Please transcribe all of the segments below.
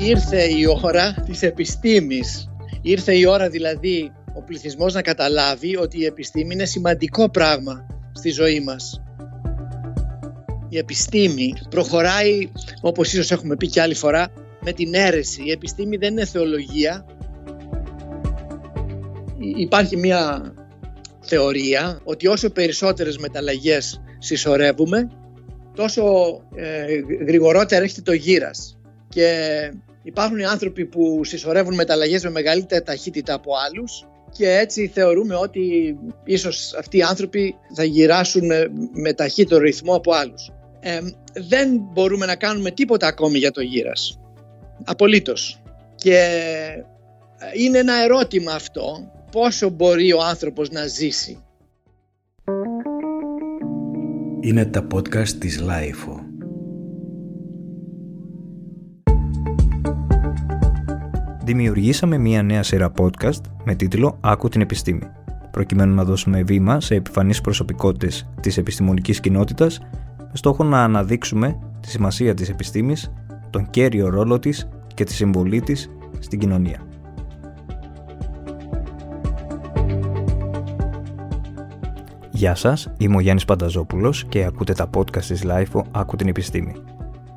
ήρθε η ώρα της επιστήμης. Ήρθε η ώρα δηλαδή ο πληθυσμός να καταλάβει ότι η επιστήμη είναι σημαντικό πράγμα στη ζωή μας. Η επιστήμη προχωράει, όπως ίσως έχουμε πει και άλλη φορά, με την αίρεση. Η επιστήμη δεν είναι θεολογία. Υπάρχει μια θεωρία ότι όσο περισσότερες μεταλλαγές συσσωρεύουμε, τόσο ε, γρηγορότερα έρχεται το γύρας. Και υπάρχουν άνθρωποι που συσσωρεύουν μεταλλαγές με μεγαλύτερη ταχύτητα από άλλους και έτσι θεωρούμε ότι ίσως αυτοί οι άνθρωποι θα γυράσουν με, ταχύτερο ρυθμό από άλλους. Ε, δεν μπορούμε να κάνουμε τίποτα ακόμη για το γύρας. Απολύτως. Και ε, είναι ένα ερώτημα αυτό πόσο μπορεί ο άνθρωπος να ζήσει. Είναι τα podcast της Lifeo. Δημιουργήσαμε μία νέα σειρά podcast με τίτλο «Άκου την επιστήμη» προκειμένου να δώσουμε βήμα σε επιφανείς προσωπικότητες της επιστημονικής κοινότητας με στόχο να αναδείξουμε τη σημασία της επιστήμης, τον κέριο ρόλο της και τη συμβολή της στην κοινωνία. Γεια σας, είμαι ο Γιάννης Πανταζόπουλος και ακούτε τα podcast της LIFO «Άκου την επιστήμη».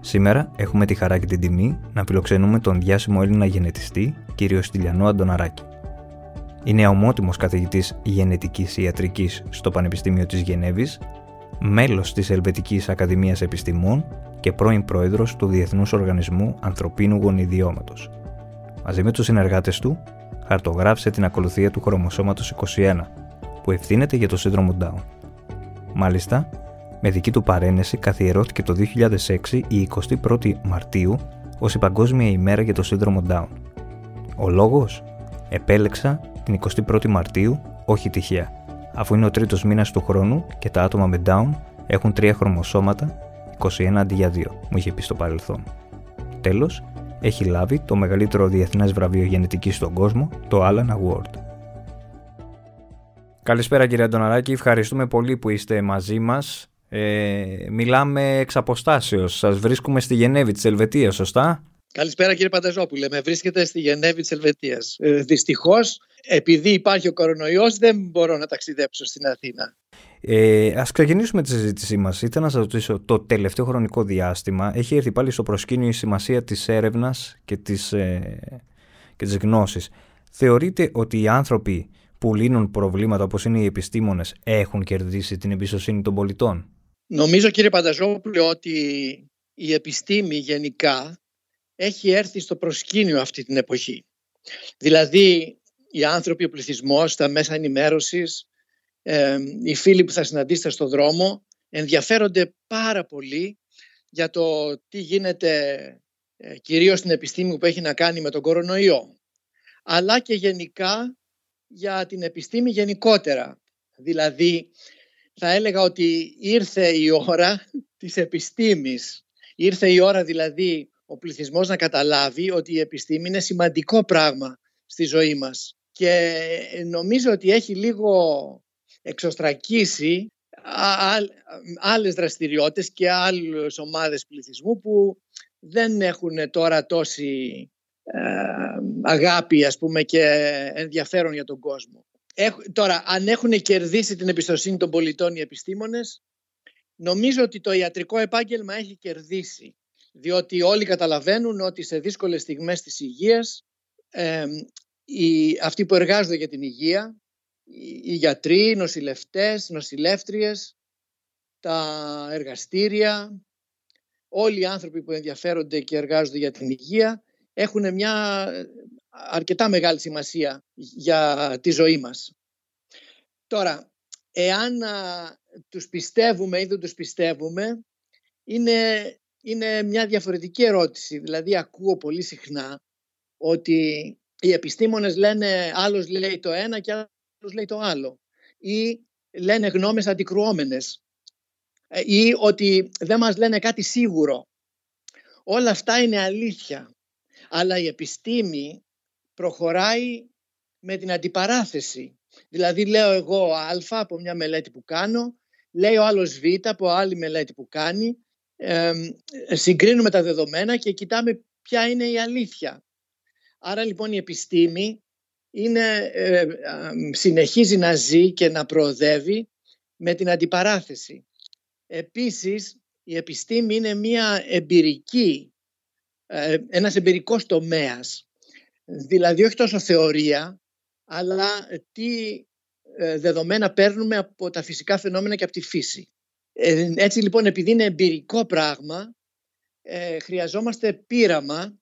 Σήμερα έχουμε τη χαρά και την τιμή να φιλοξενούμε τον διάσημο Έλληνα γενετιστή, κύριος Στυλιανό Αντωναράκη. Είναι ομότιμος καθηγητής γενετικής ιατρικής στο Πανεπιστήμιο της Γενέβης, μέλος της Ελβετικής Ακαδημίας Επιστημών και πρώην πρόεδρος του Διεθνούς Οργανισμού Ανθρωπίνου Γονιδιώματος. Μαζί με τους συνεργάτες του, χαρτογράφησε την ακολουθία του χρωμοσώματος 21, που ευθύνεται για το σύνδρομο Down. Μάλιστα, με δική του παρένεση καθιερώθηκε το 2006 η 21η Μαρτίου ως η Παγκόσμια ημέρα για το σύνδρομο Down. Ο λόγος; Επέλεξα την 21η Μαρτίου, όχι τυχαία, αφού είναι ο τρίτος μήνας του χρόνου και τα άτομα με Down έχουν τρία χρωμοσώματα, 21 αντί για 2, μου είχε πει στο παρελθόν. Τέλος, έχει λάβει το μεγαλύτερο διεθνές βραβείο γενετικής στον κόσμο, το Alan Award. Καλησπέρα κύριε Αντωναράκη, ευχαριστούμε πολύ που είστε μαζί μας. Ε, μιλάμε εξ αποστάσεως, σας βρίσκουμε στη Γενέβη της Ελβετίας, σωστά; Καλησπέρα κύριε Πανταζόπουλε, με βρίσκεται στη Γενέβη της Ελβετίας. Ε, δυστυχώς, επειδή υπάρχει ο κορονοϊός, δεν μπορώ να ταξιδέψω στην Αθήνα. Ε, ας ξεκινήσουμε τη συζήτησή μας. Ήθελα να σας ρωτήσω, το τελευταίο χρονικό διάστημα έχει έρθει πάλι στο προσκήνιο η σημασία της έρευνας και της, ε, και της γνώσης. Θεωρείτε ότι οι άνθρωποι που λύνουν προβλήματα όπως είναι οι επιστήμονες έχουν κερδίσει την εμπιστοσύνη των πολιτών; Νομίζω κύριε Πανταζόπουλο ότι η επιστήμη γενικά έχει έρθει στο προσκήνιο αυτή την εποχή. Δηλαδή οι άνθρωποι, ο πληθυσμός, τα μέσα ενημέρωσης, ε, οι φίλοι που θα συναντήσετε στο δρόμο ενδιαφέρονται πάρα πολύ για το τι γίνεται ε, κυρίως στην επιστήμη που έχει να κάνει με τον κορονοϊό αλλά και γενικά για την επιστήμη γενικότερα. Δηλαδή, θα έλεγα ότι ήρθε η ώρα της επιστήμης. Ήρθε η ώρα δηλαδή ο πληθυσμός να καταλάβει ότι η επιστήμη είναι σημαντικό πράγμα στη ζωή μας. Και νομίζω ότι έχει λίγο εξωστρακίσει άλλες δραστηριότητες και άλλες ομάδες πληθυσμού που δεν έχουν τώρα τόση ε, αγάπη ας πούμε και ενδιαφέρον για τον κόσμο. Τώρα, αν έχουν κερδίσει την εμπιστοσύνη των πολιτών οι επιστήμονες, νομίζω ότι το ιατρικό επάγγελμα έχει κερδίσει. Διότι όλοι καταλαβαίνουν ότι σε δύσκολες στιγμές της υγείας ε, οι, αυτοί που εργάζονται για την υγεία, οι, γιατροί, οι νοσηλευτές, νοσηλεύτριες, τα εργαστήρια, όλοι οι άνθρωποι που ενδιαφέρονται και εργάζονται για την υγεία έχουν μια αρκετά μεγάλη σημασία για τη ζωή μας. Τώρα, εάν α, τους πιστεύουμε ή δεν τους πιστεύουμε, είναι, είναι μια διαφορετική ερώτηση. Δηλαδή, ακούω πολύ συχνά ότι οι επιστήμονες λένε άλλος λέει το ένα και άλλος λέει το άλλο. Ή λένε γνώμες αντικρουόμενες. Ε, ή ότι δεν μας λένε κάτι σίγουρο. Όλα αυτά είναι αλήθεια. Αλλά η επιστήμη προχωράει με την αντιπαράθεση. Δηλαδή λέω εγώ α από μια μελέτη που κάνω, λέει ο άλλος β από άλλη μελέτη που κάνει, ε, συγκρίνουμε τα δεδομένα και κοιτάμε ποια είναι η αλήθεια. Άρα λοιπόν η επιστήμη είναι, ε, συνεχίζει να ζει και να προοδεύει με την αντιπαράθεση. Επίσης η επιστήμη είναι μια εμπειρική, ε, ένας εμπειρικός τομέας. Δηλαδή όχι τόσο θεωρία, αλλά τι ε, δεδομένα παίρνουμε από τα φυσικά φαινόμενα και από τη φύση. Ε, έτσι λοιπόν επειδή είναι εμπειρικό πράγμα, ε, χρειαζόμαστε πείραμα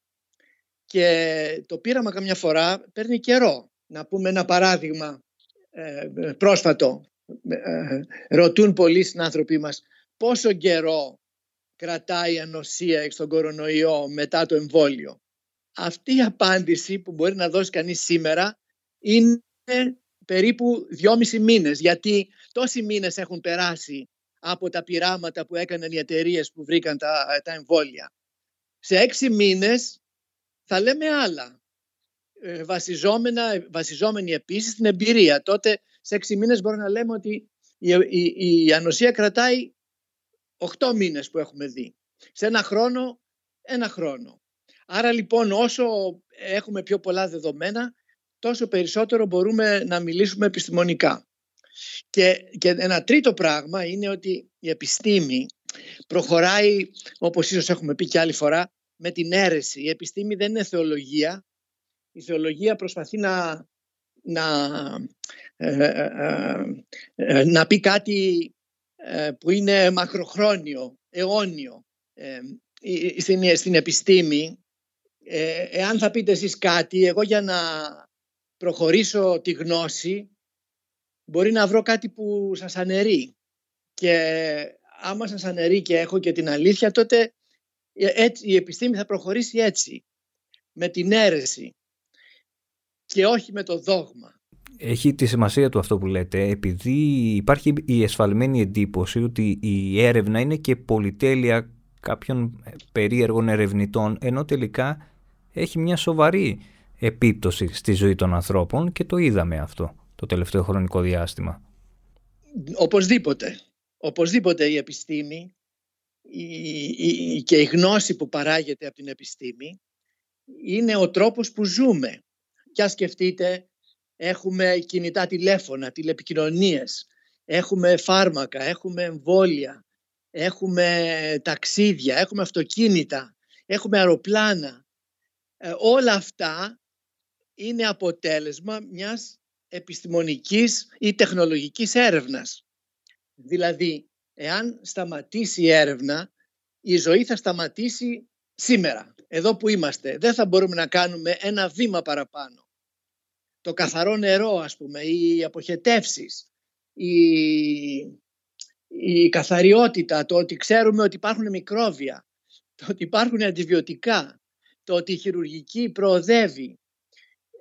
και το πείραμα καμιά φορά παίρνει καιρό. Να πούμε ένα παράδειγμα πρόσφατο. ρωτούν πολλοί συνάνθρωποι μας πόσο καιρό κρατάει η ανοσία στον κορονοϊό μετά το εμβόλιο. Αυτή η απάντηση που μπορεί να δώσει κανείς σήμερα είναι περίπου δυόμισι μήνες γιατί τόσοι μήνες έχουν περάσει από τα πειράματα που έκαναν οι εταιρείες που βρήκαν τα, τα εμβόλια. Σε έξι μήνες θα λέμε άλλα. Ε, βασιζόμενα, βασιζόμενοι επίσης στην εμπειρία. Τότε σε έξι μήνες μπορούμε να λέμε ότι η, η, η ανοσία κρατάει οχτώ μήνες που έχουμε δει. Σε ένα χρόνο, ένα χρόνο. Άρα λοιπόν όσο έχουμε πιο πολλά δεδομένα τόσο περισσότερο μπορούμε να μιλήσουμε επιστημονικά. Και, και ένα τρίτο πράγμα είναι ότι η επιστήμη προχωράει, όπως ίσως έχουμε πει και άλλη φορά, με την αίρεση. Η επιστήμη δεν είναι θεολογία. Η θεολογία προσπαθεί να, να, ε, ε, ε, να πει κάτι που είναι μακροχρόνιο, αιώνιο. Στην, στην επιστήμη, εάν θα πείτε εσείς κάτι, εγώ για να προχωρήσω τη γνώση μπορεί να βρω κάτι που σας αναιρεί και άμα σας αναιρεί και έχω και την αλήθεια τότε έτσι, η επιστήμη θα προχωρήσει έτσι με την αίρεση και όχι με το δόγμα. Έχει τη σημασία του αυτό που λέτε επειδή υπάρχει η εσφαλμένη εντύπωση ότι η έρευνα είναι και πολυτέλεια κάποιων περίεργων ερευνητών ενώ τελικά έχει μια σοβαρή επίπτωση στη ζωή των ανθρώπων και το είδαμε αυτό το τελευταίο χρονικό διάστημα. Οπωσδήποτε. Οπωσδήποτε η επιστήμη η, και η γνώση που παράγεται από την επιστήμη είναι ο τρόπος που ζούμε. Και ας σκεφτείτε, έχουμε κινητά τηλέφωνα, τηλεπικοινωνίες, έχουμε φάρμακα, έχουμε εμβόλια, έχουμε ταξίδια, έχουμε αυτοκίνητα, έχουμε αεροπλάνα. Ε, όλα αυτά είναι αποτέλεσμα μιας επιστημονικής ή τεχνολογικής έρευνας. Δηλαδή, εάν σταματήσει η έρευνα, η ζωή θα σταματήσει σήμερα, εδώ που είμαστε. Δεν θα μπορούμε να κάνουμε ένα βήμα παραπάνω. Το καθαρό νερό, ας πούμε, οι αποχετεύσεις, η, η καθαριότητα, το ότι ξέρουμε ότι υπάρχουν μικρόβια, το ότι υπάρχουν αντιβιωτικά, το ότι η χειρουργική προοδεύει,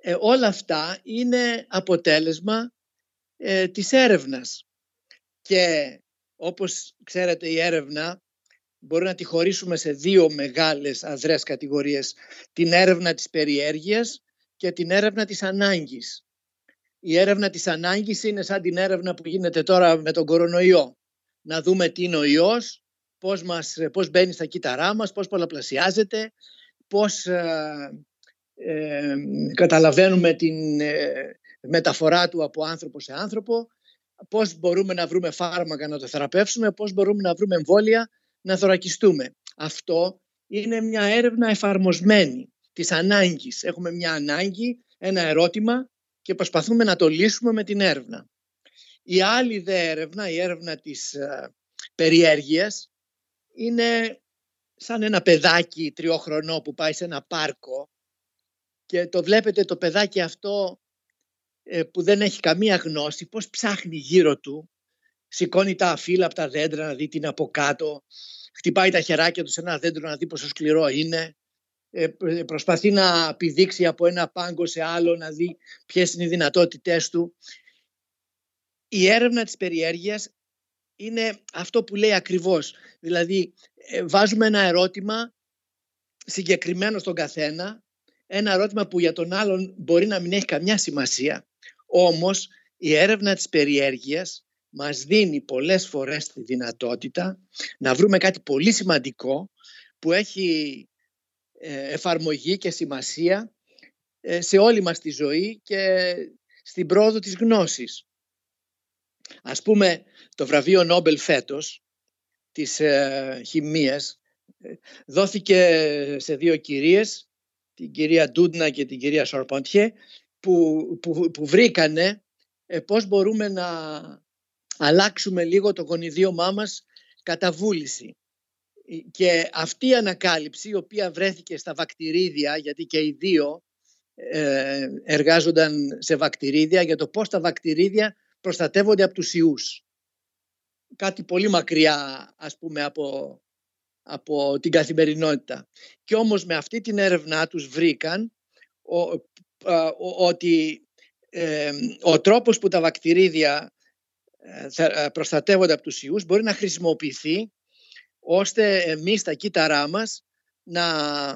ε, όλα αυτά είναι αποτέλεσμα ε, της έρευνας. Και όπως ξέρετε η έρευνα μπορεί να τη χωρίσουμε σε δύο μεγάλες αδρές κατηγορίες. Την έρευνα της περιέργειας και την έρευνα της ανάγκης. Η έρευνα της ανάγκης είναι σαν την έρευνα που γίνεται τώρα με τον κορονοϊό. Να δούμε τι είναι ο ιός, πώς, μας, πώς μπαίνει στα κύτταρά μας, πώς πολλαπλασιάζεται, πώς ε, ε, καταλαβαίνουμε την ε, μεταφορά του από άνθρωπο σε άνθρωπο, πώς μπορούμε να βρούμε φάρμακα να το θεραπεύσουμε, πώς μπορούμε να βρούμε εμβόλια να θωρακιστούμε. Αυτό είναι μια έρευνα εφαρμοσμένη της ανάγκης. Έχουμε μια ανάγκη, ένα ερώτημα και προσπαθούμε να το λύσουμε με την έρευνα. Η άλλη δε έρευνα, η έρευνα της ε, περιέργειας, είναι σαν ένα παιδάκι τριόχρονο που πάει σε ένα πάρκο και το βλέπετε το παιδάκι αυτό ε, που δεν έχει καμία γνώση, πώς ψάχνει γύρω του, σηκώνει τα φύλλα από τα δέντρα να δει τι είναι από κάτω, χτυπάει τα χεράκια του σε ένα δέντρο να δει πόσο σκληρό είναι, ε, προσπαθεί να πηδήξει από ένα πάγκο σε άλλο, να δει ποιες είναι οι δυνατότητές του. Η έρευνα της περιέργειας είναι αυτό που λέει ακριβώς. Δηλαδή ε, βάζουμε ένα ερώτημα συγκεκριμένο στον καθένα ένα ερώτημα που για τον άλλον μπορεί να μην έχει καμιά σημασία. Όμως η έρευνα της περιέργειας μας δίνει πολλές φορές τη δυνατότητα να βρούμε κάτι πολύ σημαντικό που έχει ε, εφαρμογή και σημασία ε, σε όλη μας τη ζωή και στην πρόοδο της γνώσης. Ας πούμε το βραβείο Νόμπελ φέτος της ε, χημίας δόθηκε σε δύο κυρίες, την κυρία Ντούντνα και την κυρία Σορποντιέ, που, που, που βρήκανε πώς μπορούμε να αλλάξουμε λίγο το γονιδίωμά μας κατά βούληση. Και αυτή η ανακάλυψη, η οποία βρέθηκε στα βακτηρίδια, γιατί και οι δύο ε, εργάζονταν σε βακτηρίδια, για το πώς τα βακτηρίδια προστατεύονται από τους ιούς. Κάτι πολύ μακριά, ας πούμε, από, από την καθημερινότητα. Και όμως με αυτή την έρευνά τους βρήκαν ότι ε, ο τρόπος που τα βακτηρίδια ε, προστατεύονται από τους ιούς μπορεί να χρησιμοποιηθεί ώστε εμείς τα κύτταρά μας να,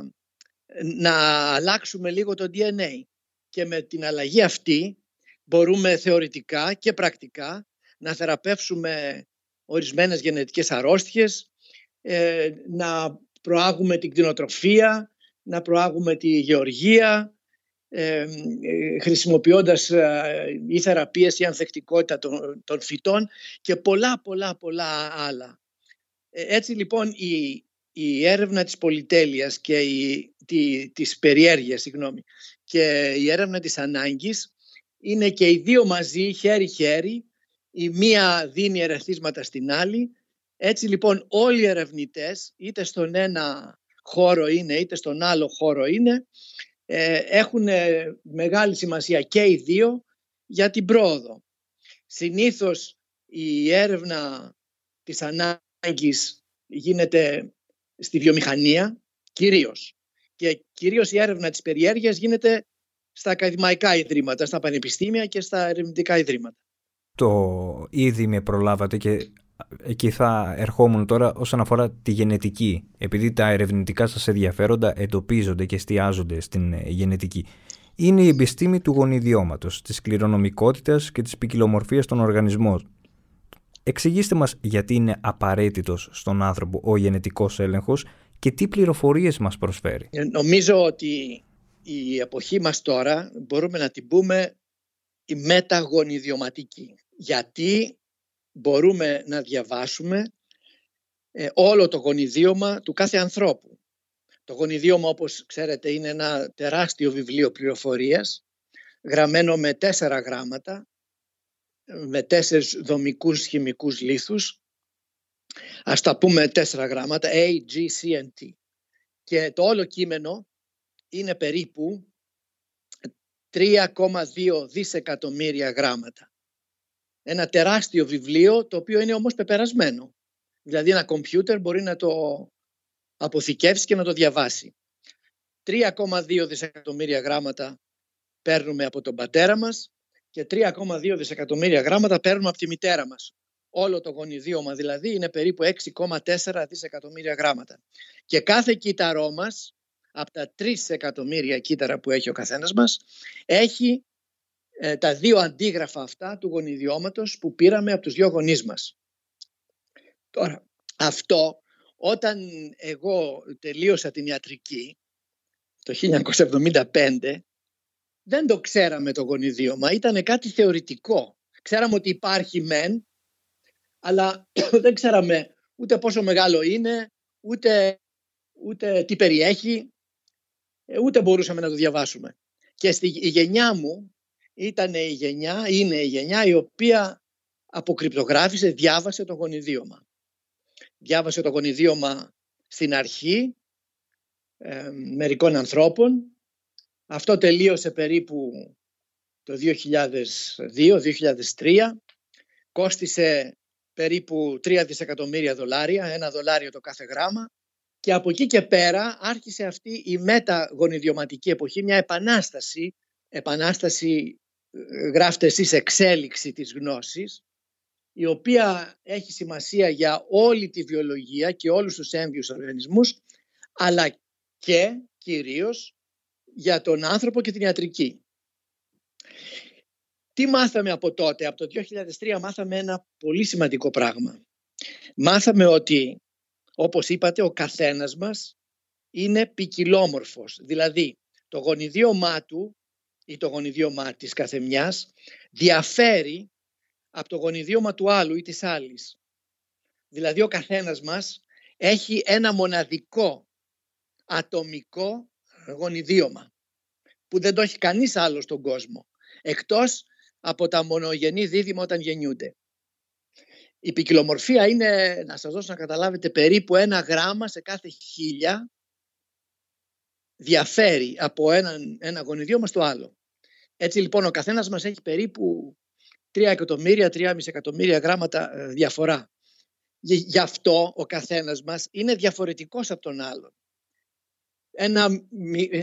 να αλλάξουμε λίγο το DNA. Και με την αλλαγή αυτή μπορούμε θεωρητικά και πρακτικά να θεραπεύσουμε ορισμένες γενετικές αρρώστιες, ε, να προάγουμε την κτηνοτροφία, να προάγουμε τη γεωργία, ε, ε χρησιμοποιώντας ή θεραπείες ή ανθεκτικότητα των, των φυτών και πολλά πολλά πολλά άλλα. Ε, έτσι λοιπόν η, η έρευνα της πολυτέλειας και η, τη, της περιέργειας συγγνώμη, και η έρευνα της ανάγκης είναι και οι δύο μαζί χέρι-χέρι, η μία δίνει ερεθίσματα στην άλλη. Έτσι λοιπόν όλοι οι ερευνητές είτε στον ένα χώρο είναι είτε στον άλλο χώρο είναι ε, έχουν μεγάλη σημασία και οι δύο για την πρόοδο. Συνήθως η έρευνα της ανάγκης γίνεται στη βιομηχανία κυρίως και κυρίως η έρευνα της περιέργειας γίνεται στα ακαδημαϊκά ιδρύματα, στα πανεπιστήμια και στα ερευνητικά ιδρύματα. Το ήδη με προλάβατε και εκεί θα ερχόμουν τώρα όσον αφορά τη γενετική. Επειδή τα ερευνητικά σας ενδιαφέροντα εντοπίζονται και εστιάζονται στην ε, γενετική. Είναι η επιστήμη του γονιδιώματος, της κληρονομικότητας και της ποικιλομορφίας των οργανισμών. Εξηγήστε μας γιατί είναι απαραίτητος στον άνθρωπο ο γενετικός έλεγχος και τι πληροφορίες μας προσφέρει. Ε, νομίζω ότι η εποχή μας τώρα μπορούμε να την πούμε η μεταγονιδιωματική. Γιατί μπορούμε να διαβάσουμε ε, όλο το γονιδίωμα του κάθε ανθρώπου. Το γονιδίωμα όπως ξέρετε είναι ένα τεράστιο βιβλίο πληροφορίας γραμμένο με τέσσερα γράμματα με τέσσερις δομικούς χημικούς λίθους. Ας τα πούμε τέσσερα γράμματα, A, G, C and T. Και το όλο κείμενο είναι περίπου 3,2 δισεκατομμύρια γράμματα. Ένα τεράστιο βιβλίο το οποίο είναι όμως πεπερασμένο. Δηλαδή ένα κομπιούτερ μπορεί να το αποθηκεύσει και να το διαβάσει. 3,2 δισεκατομμύρια γράμματα παίρνουμε από τον πατέρα μας και 3,2 δισεκατομμύρια γράμματα παίρνουμε από τη μητέρα μας. Όλο το γονιδίωμα δηλαδή είναι περίπου 6,4 δισεκατομμύρια γράμματα. Και κάθε κύτταρό μας, από τα 3 εκατομμύρια κύτταρα που έχει ο καθένας μας, έχει ε, τα δύο αντίγραφα αυτά του γονιδιώματος που πήραμε από τους δύο γονείς μας. Τώρα, αυτό όταν εγώ τελείωσα την ιατρική το 1975 δεν το ξέραμε το γονιδίωμα, ήταν κάτι θεωρητικό. Ξέραμε ότι υπάρχει μεν, αλλά δεν ξέραμε ούτε πόσο μεγάλο είναι, ούτε, ούτε τι περιέχει, ε, ούτε μπορούσαμε να το διαβάσουμε. Και στη η γενιά μου ήταν η γενιά, είναι η γενιά η οποία αποκρυπτογράφησε, διάβασε το γονιδίωμα. Διάβασε το γονιδίωμα στην αρχή ε, μερικών ανθρώπων αυτό τελείωσε περίπου το 2002-2003. Κόστισε περίπου 3 δισεκατομμύρια δολάρια, ένα δολάριο το κάθε γράμμα. Και από εκεί και πέρα άρχισε αυτή η μεταγονιδιωματική εποχή, μια επανάσταση, επανάσταση ε, γράφτες εσείς εξέλιξη της γνώσης, η οποία έχει σημασία για όλη τη βιολογία και όλους τους έμβιους οργανισμούς, αλλά και κυρίως για τον άνθρωπο και την ιατρική. Τι μάθαμε από τότε, από το 2003 μάθαμε ένα πολύ σημαντικό πράγμα. Μάθαμε ότι, όπως είπατε, ο καθένας μας είναι ποικιλόμορφος. Δηλαδή, το γονιδίωμά του ή το γονιδίωμά της καθεμιάς διαφέρει από το γονιδίωμα του άλλου ή της άλλης. Δηλαδή ο καθένας μας έχει ένα μοναδικό ατομικό γονιδίωμα που δεν το έχει κανείς άλλος στον κόσμο εκτός από τα μονογενή δίδυμα όταν γεννιούνται. Η ποικιλομορφία είναι, να σας δώσω να καταλάβετε, περίπου ένα γράμμα σε κάθε χίλια διαφέρει από ένα, ένα γονιδίωμα στο άλλο. Έτσι λοιπόν ο καθένας μας έχει περίπου 3 εκατομμύρια, 3,5 εκατομμύρια γράμματα ε, διαφορά. Γι' αυτό ο καθένας μας είναι διαφορετικός από τον άλλον. Ένα,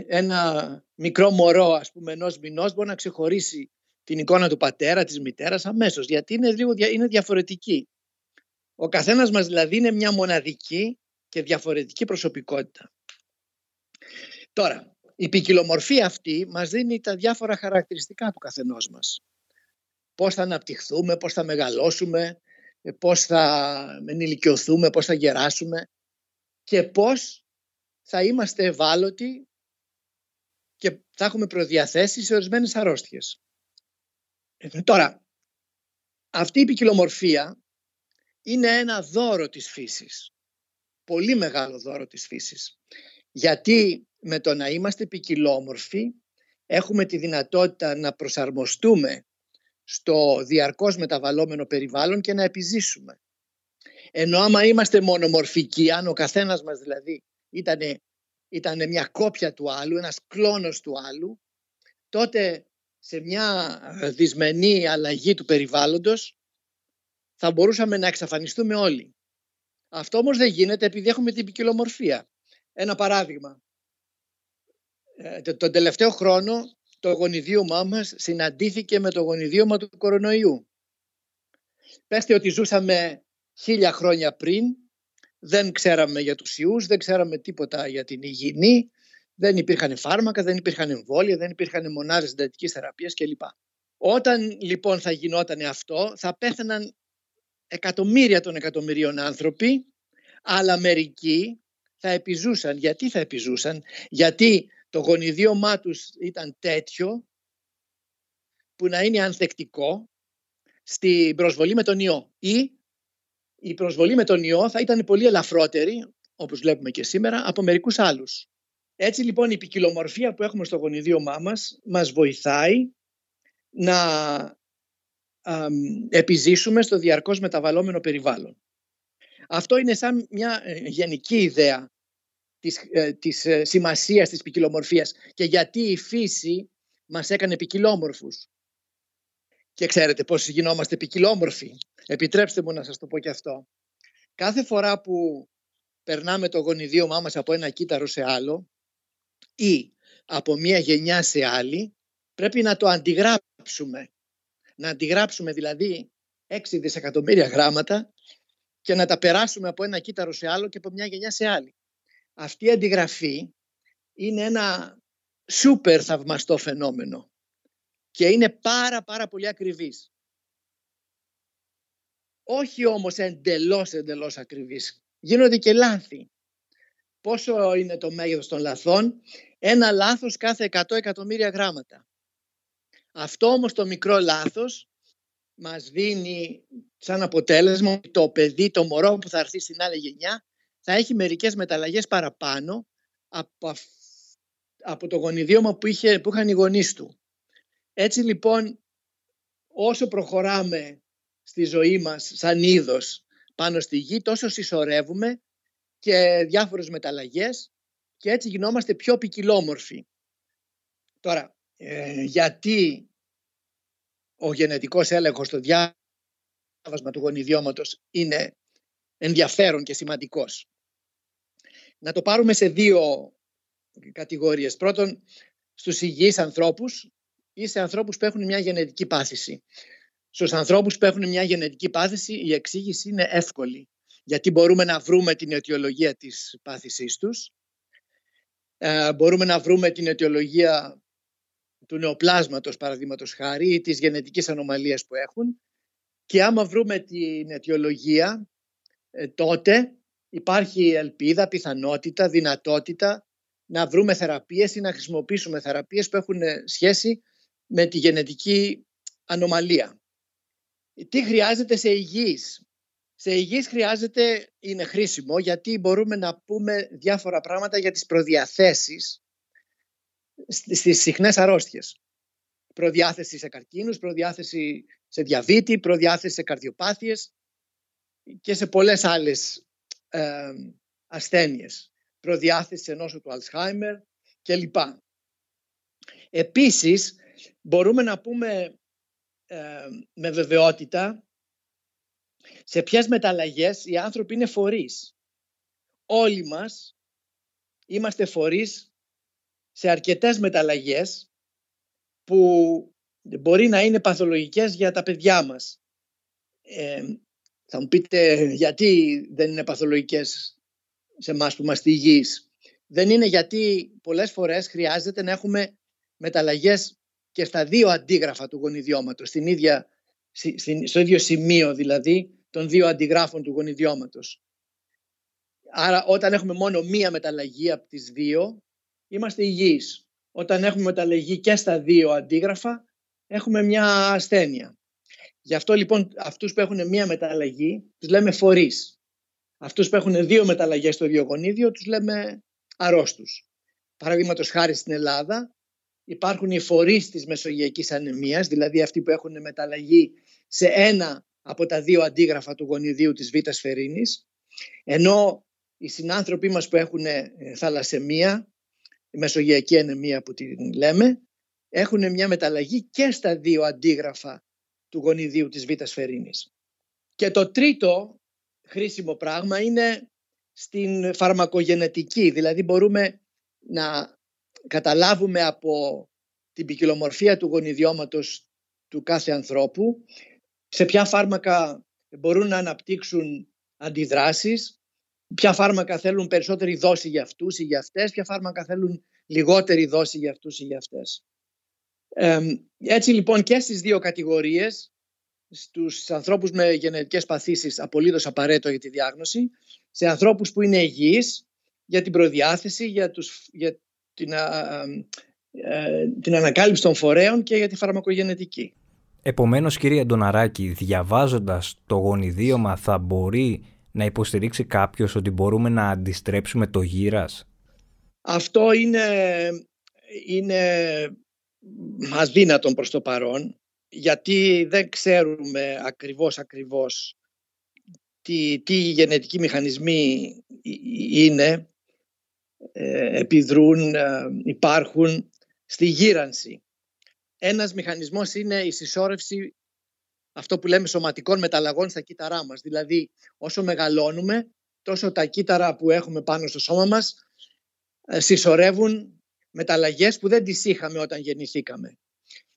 ένα μικρό μωρό, ας πούμε, ενός μηνός μπορεί να ξεχωρίσει την εικόνα του πατέρα, της μητέρας αμέσως, γιατί είναι, λίγο, είναι διαφορετική. Ο καθένας μας δηλαδή είναι μια μοναδική και διαφορετική προσωπικότητα. Τώρα, η ποικιλομορφία αυτή μας δίνει τα διάφορα χαρακτηριστικά του καθενός μας. Πώς θα αναπτυχθούμε, πώς θα μεγαλώσουμε, πώς θα ενηλικιωθούμε, πώς θα γεράσουμε και πώς θα είμαστε ευάλωτοι και θα έχουμε προδιαθέσεις σε ορισμένες αρρώστιες. Ε, τώρα, αυτή η ποικιλομορφία είναι ένα δώρο της φύσης. Πολύ μεγάλο δώρο της φύσης. Γιατί με το να είμαστε ποικιλόμορφοι έχουμε τη δυνατότητα να προσαρμοστούμε στο διαρκώς μεταβαλλόμενο περιβάλλον και να επιζήσουμε. Ενώ άμα είμαστε μονομορφικοί, αν ο καθένας μας δηλαδή ήταν, ήταν μια κόπια του άλλου, ένας κλόνος του άλλου, τότε σε μια δυσμενή αλλαγή του περιβάλλοντος θα μπορούσαμε να εξαφανιστούμε όλοι. Αυτό όμως δεν γίνεται επειδή έχουμε την ποικιλομορφία. Ένα παράδειγμα. Ε, τον τελευταίο χρόνο το γονιδίωμά μας συναντήθηκε με το γονιδίωμα του κορονοϊού. Πέστε ότι ζούσαμε χίλια χρόνια πριν, δεν ξέραμε για τους ιούς, δεν ξέραμε τίποτα για την υγιεινή, δεν υπήρχαν φάρμακα, δεν υπήρχαν εμβόλια, δεν υπήρχαν μονάδες συντατικής θεραπείας κλπ. Όταν λοιπόν θα γινόταν αυτό, θα πέθαναν εκατομμύρια των εκατομμυρίων άνθρωποι, αλλά μερικοί θα επιζούσαν. Γιατί θα επιζούσαν, γιατί το γονιδίωμά τους ήταν τέτοιο που να είναι ανθεκτικό στην προσβολή με τον ιό ή η προσβολή με τον ιό θα ήταν πολύ ελαφρότερη, όπως βλέπουμε και σήμερα, από μερικούς άλλους. Έτσι λοιπόν η ποικιλομορφία που έχουμε στο γονιδίωμά μας μας βοηθάει να επιζήσουμε στο διαρκώς μεταβαλλόμενο περιβάλλον. Αυτό είναι σαν μια ε, γενική ιδέα της, ε, της ε, σημασίας της ποικιλομορφίας και γιατί η φύση μας έκανε ποικιλόμορφους. Και ξέρετε πώς γινόμαστε ποικιλόμορφοι. Επιτρέψτε μου να σας το πω και αυτό. Κάθε φορά που περνάμε το γονιδίωμά μας από ένα κύτταρο σε άλλο ή από μία γενιά σε άλλη, πρέπει να το αντιγράψουμε. Να αντιγράψουμε δηλαδή 6 δισεκατομμύρια γράμματα και να τα περάσουμε από ένα κύτταρο σε άλλο και από μια γενιά σε άλλη αυτή η αντιγραφή είναι ένα σούπερ θαυμαστό φαινόμενο και είναι πάρα πάρα πολύ ακριβής. Όχι όμως εντελώς εντελώς ακριβής. Γίνονται και λάθη. Πόσο είναι το μέγεθος των λαθών; Ένα λάθος κάθε 100 εκατομμύρια γράμματα. Αυτό όμως το μικρό λάθος μας δίνει σαν αποτέλεσμα το παιδί, το μωρό που θα έρθει στην άλλη γενιά θα έχει μερικές μεταλλαγές παραπάνω από, από το γονιδίωμα που, είχε, που είχαν οι γονείς του. Έτσι λοιπόν όσο προχωράμε στη ζωή μας σαν είδος πάνω στη γη τόσο συσσωρεύουμε και διάφορες μεταλλαγές και έτσι γινόμαστε πιο ποικιλόμορφοι. Τώρα, ε, γιατί ο γενετικός έλεγχος στο διάβασμα του γονιδιώματος είναι ενδιαφέρον και σημαντικός να το πάρουμε σε δύο κατηγορίες. Πρώτον, στους υγιείς ανθρώπους ή σε ανθρώπους που έχουν μια γενετική πάθηση. Στους ανθρώπους που έχουν μια γενετική πάθηση η εξήγηση είναι εύκολη γιατί μπορούμε να βρούμε την αιτιολογία της πάθησής τους, ε, μπορούμε να βρούμε την αιτιολογία του νεοπλάσματος παραδείγματος χάρη ή της γενετικής ανομαλίας που έχουν και άμα βρούμε την αιτιολογία ε, τότε υπάρχει ελπίδα, πιθανότητα, δυνατότητα να βρούμε θεραπείες ή να χρησιμοποιήσουμε θεραπείες που έχουν σχέση με τη γενετική ανομαλία. Τι χρειάζεται σε υγιείς; Σε υγιείς χρειάζεται, είναι χρήσιμο γιατί μπορούμε να πούμε διάφορα πράγματα για τις προδιαθέσεις στις συχνές αρρώστιες. Προδιάθεση σε καρκίνους, προδιάθεση σε διαβήτη, προδιάθεση σε καρδιοπάθειες και σε πολλές άλλες ε, ασθένειες. Προδιάθεση σε νόσο του Αλσχάιμερ κλπ. Επίσης, μπορούμε να πούμε ε, με βεβαιότητα σε ποιες μεταλλαγές οι άνθρωποι είναι φορείς. Όλοι μας είμαστε φορείς σε αρκετές μεταλλαγές που μπορεί να είναι παθολογικές για τα παιδιά μας. Ε, θα μου πείτε γιατί δεν είναι παθολογικές σε εμάς που είμαστε υγιείς; Δεν είναι γιατί πολλές φορές χρειάζεται να έχουμε μεταλλαγές και στα δύο αντίγραφα του γονιδιώματος, στην ίδια, στο ίδιο σημείο δηλαδή των δύο αντιγράφων του γονιδιώματος. Άρα όταν έχουμε μόνο μία μεταλλαγή από τις δύο, είμαστε υγιείς. Όταν έχουμε μεταλλαγή και στα δύο αντίγραφα, έχουμε μια ασθένεια. Γι' αυτό λοιπόν αυτούς που έχουν μία μεταλλαγή τους λέμε φορείς. Αυτούς που έχουν δύο μεταλλαγές στο ίδιο γονίδιο τους λέμε αρρώστους. Παραδείγματος χάρη στην Ελλάδα υπάρχουν οι φορείς της μεσογειακής ανεμίας, δηλαδή αυτοί που έχουν μεταλλαγή σε ένα από τα δύο αντίγραφα του γονιδίου της β' σφαιρίνης, ενώ οι συνάνθρωποι μας που έχουν ε, θαλασσεμία, η μεσογειακή ανεμία που την λέμε, έχουν μια μεταλλαγή και στα δύο αντίγραφα του γονιδίου της β' σφαιρίνης. Και το τρίτο χρήσιμο πράγμα είναι στην φαρμακογενετική, δηλαδή μπορούμε να καταλάβουμε από την ποικιλομορφία του γονιδιώματος του κάθε ανθρώπου σε ποια φάρμακα μπορούν να αναπτύξουν αντιδράσεις, ποια φάρμακα θέλουν περισσότερη δόση για αυτούς ή για αυτές, ποια φάρμακα θέλουν λιγότερη δόση για αυτούς ή για αυτές. έτσι λοιπόν και στις δύο κατηγορίες, στους ανθρώπους με γενετικές παθήσεις απολύτως απαραίτητο για τη διάγνωση, σε ανθρώπους που είναι υγιείς για την προδιάθεση, για, τους, για την, ε, την ανακάλυψη των φορέων και για τη φαρμακογενετική. Επομένως κύριε Ντοναράκη, διαβάζοντας το γονιδίωμα θα μπορεί να υποστηρίξει κάποιος ότι μπορούμε να αντιστρέψουμε το γύρας; Αυτό είναι, είναι αδύνατον προς το παρόν γιατί δεν ξέρουμε ακριβώς ακριβώς τι, τι γενετικοί μηχανισμοί είναι, ε, επιδρούν, ε, υπάρχουν στη γύρανση. Ένας μηχανισμός είναι η συσσόρευση αυτό που λέμε σωματικών μεταλλαγών στα κύτταρά μας. Δηλαδή όσο μεγαλώνουμε τόσο τα κύτταρα που έχουμε πάνω στο σώμα μας ε, συσσωρεύουν μεταλλαγές που δεν τις είχαμε όταν γεννηθήκαμε.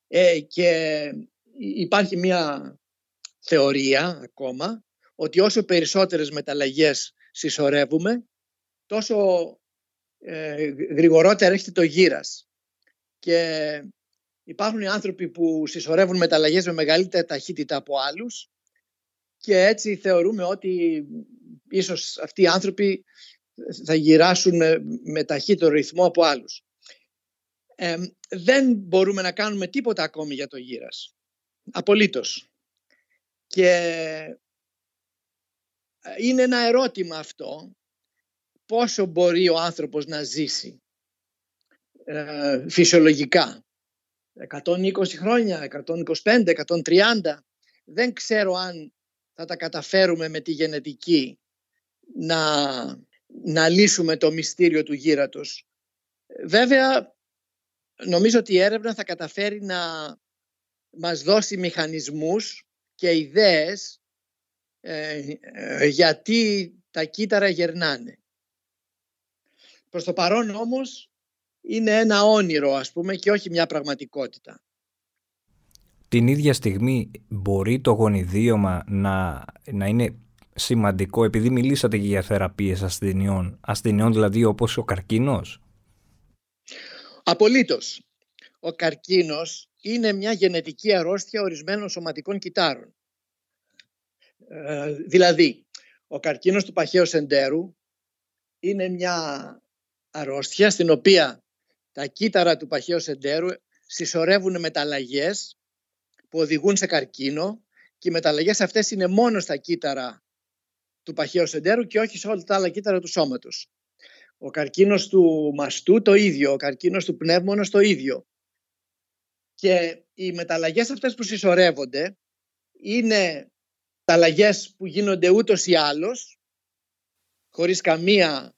Ε, και υπάρχει μια θεωρία ακόμα ότι όσο περισσότερες μεταλλαγές συσσωρεύουμε τόσο ε, γρηγορότερα έρχεται το γύρας. Και υπάρχουν οι άνθρωποι που συσσωρεύουν μεταλλαγές με μεγαλύτερη ταχύτητα από άλλους και έτσι θεωρούμε ότι ίσως αυτοί οι άνθρωποι θα γυράσουν με, με ταχύτερο ρυθμό από άλλους. Ε, δεν μπορούμε να κάνουμε τίποτα ακόμη για το γύρας. Απολύτως. Και ε, είναι ένα ερώτημα αυτό πόσο μπορεί ο άνθρωπος να ζήσει ε, φυσιολογικά. 120 χρόνια, 125, 130. Δεν ξέρω αν θα τα καταφέρουμε με τη γενετική να, να λύσουμε το μυστήριο του γύρατος. Βέβαια, νομίζω ότι η έρευνα θα καταφέρει να μας δώσει μηχανισμούς και ιδέες ε, ε, γιατί τα κύτταρα γερνάνε. Προς το παρόν όμως είναι ένα όνειρο ας πούμε και όχι μια πραγματικότητα. Την ίδια στιγμή μπορεί το γονιδίωμα να, να είναι σημαντικό επειδή μιλήσατε για θεραπείες ασθενειών, ασθενειών δηλαδή όπως ο καρκίνος; Απολύτως. Ο καρκίνος είναι μια γενετική αρρώστια ορισμένων σωματικών κυτάρων. Ε, δηλαδή, ο καρκίνος του παχαίου σεντέρου είναι μια αρρώστια στην οποία τα κύτταρα του παχαίου σεντέρου συσσωρεύουν μεταλλαγές που οδηγούν σε καρκίνο και οι μεταλλαγές αυτές είναι μόνο στα κύτταρα του παχαίου σεντέρου και όχι σε όλα τα άλλα κύτταρα του σώματος. Ο καρκίνος του μαστού το ίδιο, ο καρκίνος του πνεύμονος το ίδιο. Και οι μεταλλαγές αυτές που συσσωρεύονται είναι μεταλλαγές που γίνονται ούτως ή άλλως, χωρίς καμία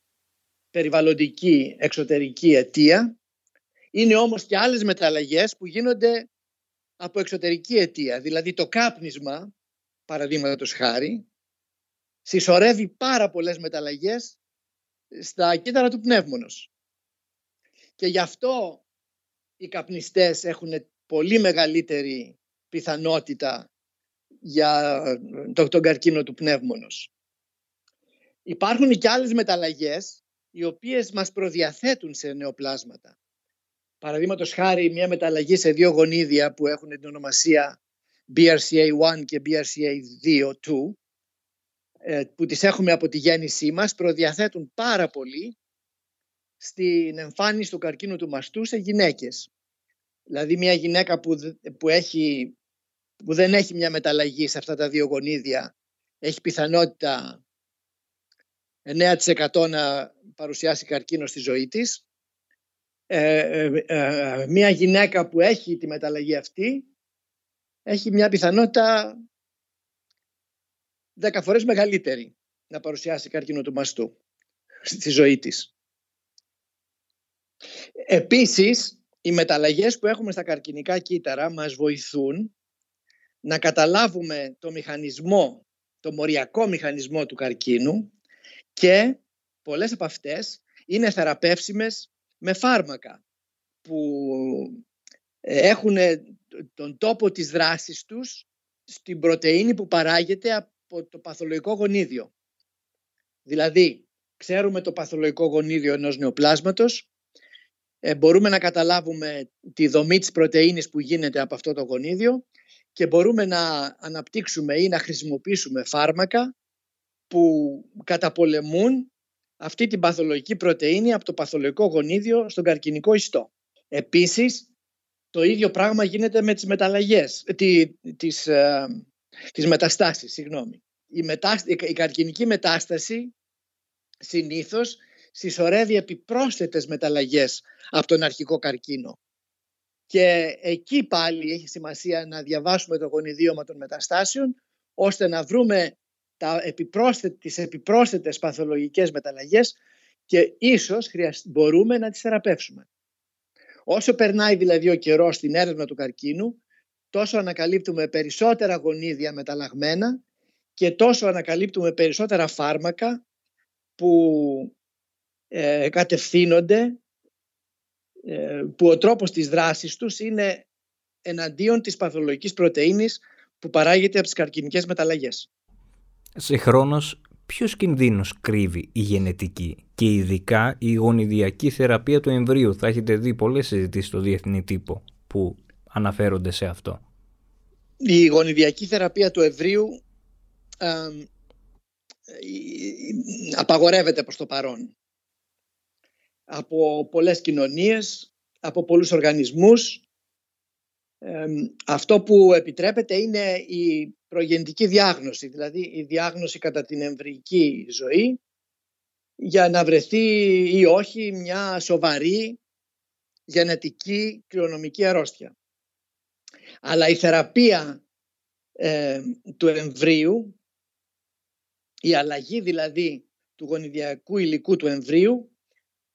περιβαλλοντική εξωτερική αιτία. Είναι όμως και άλλες μεταλλαγές που γίνονται από εξωτερική αιτία. Δηλαδή το κάπνισμα, παραδείγματος χάρη, συσσωρεύει πάρα πολλές μεταλλαγές στα κύτταρα του πνεύμονος. Και γι' αυτό οι καπνιστές έχουν πολύ μεγαλύτερη πιθανότητα για τον καρκίνο του πνεύμονος. Υπάρχουν και άλλες μεταλλαγές οι οποίες μας προδιαθέτουν σε νεοπλάσματα. Παραδείγματος χάρη μια μεταλλαγή σε δύο γονίδια που έχουν την ονομασία BRCA1 και BRCA2 ε, που τις έχουμε από τη γέννησή μας προδιαθέτουν πάρα πολύ στην εμφάνιση του καρκίνου του μαστού σε γυναίκες. Δηλαδή μια γυναίκα που, που, έχει, που δεν έχει μια μεταλλαγή σε αυτά τα δύο γονίδια έχει πιθανότητα 9% να παρουσιάσει καρκίνο στη ζωή της. Ε, ε, ε, μια γυναίκα που έχει τη μεταλλαγή αυτή έχει μια πιθανότητα 10 φορές μεγαλύτερη να παρουσιάσει καρκίνο του μαστού στη ζωή της. Επίσης, οι μεταλλαγές που έχουμε στα καρκινικά κύτταρα μας βοηθούν να καταλάβουμε το μηχανισμό, το μοριακό μηχανισμό του καρκίνου και πολλές από αυτές είναι θεραπεύσιμες με φάρμακα που έχουν τον τόπο της δράσης τους στην πρωτεΐνη που παράγεται από το παθολογικό γονίδιο. Δηλαδή, ξέρουμε το παθολογικό γονίδιο ενός νεοπλάσματος, ε, μπορούμε να καταλάβουμε τη δομή της πρωτεΐνης που γίνεται από αυτό το γονίδιο και μπορούμε να αναπτύξουμε ή να χρησιμοποιήσουμε φάρμακα που καταπολεμούν αυτή την παθολογική πρωτεΐνη από το παθολογικό γονίδιο στον καρκινικό ιστό. Επίσης, το ίδιο πράγμα γίνεται με τις μεταλλαγές, τι, τις, ε, τις μεταστάσεις, συγγνώμη. Η, η καρκινική μετάσταση συνήθως συσσωρεύει επιπρόσθετες μεταλλαγές από τον αρχικό καρκίνο. Και εκεί πάλι έχει σημασία να διαβάσουμε το γονιδίωμα των μεταστάσεων ώστε να βρούμε τα επιπρόσθετε, τις επιπρόσθετες παθολογικές μεταλλαγές και ίσως μπορούμε να τις θεραπεύσουμε. Όσο περνάει δηλαδή ο καιρός στην έρευνα του καρκίνου, τόσο ανακαλύπτουμε περισσότερα γονίδια μεταλλαγμένα και τόσο ανακαλύπτουμε περισσότερα φάρμακα που ε, κατευθύνονται, ε, που ο τρόπος της δράσης τους είναι εναντίον της παθολογικής πρωτεΐνης που παράγεται από τις καρκινικές μεταλλαγές. Συγχρόνως, ποιος κινδύνος κρύβει η γενετική και ειδικά η γονιδιακή θεραπεία του εμβρίου; Θα έχετε δει πολλές συζητήσεις στο διεθνή τύπο που αναφέρονται σε αυτό. Η γονιδιακή θεραπεία του εμβρίου απαγορεύεται προς το παρόν από πολλές κοινωνίες, από πολλούς οργανισμούς. Αυτό που επιτρέπεται είναι η προγεννητική διάγνωση, δηλαδή η διάγνωση κατά την εμβρυϊκή ζωή για να βρεθεί ή όχι μια σοβαρή γενετική κληρονομική αρρώστια. Αλλά η θεραπεία ε, του εμβρίου, η αλλαγή δηλαδή του γονιδιακού υλικού του εμβρίου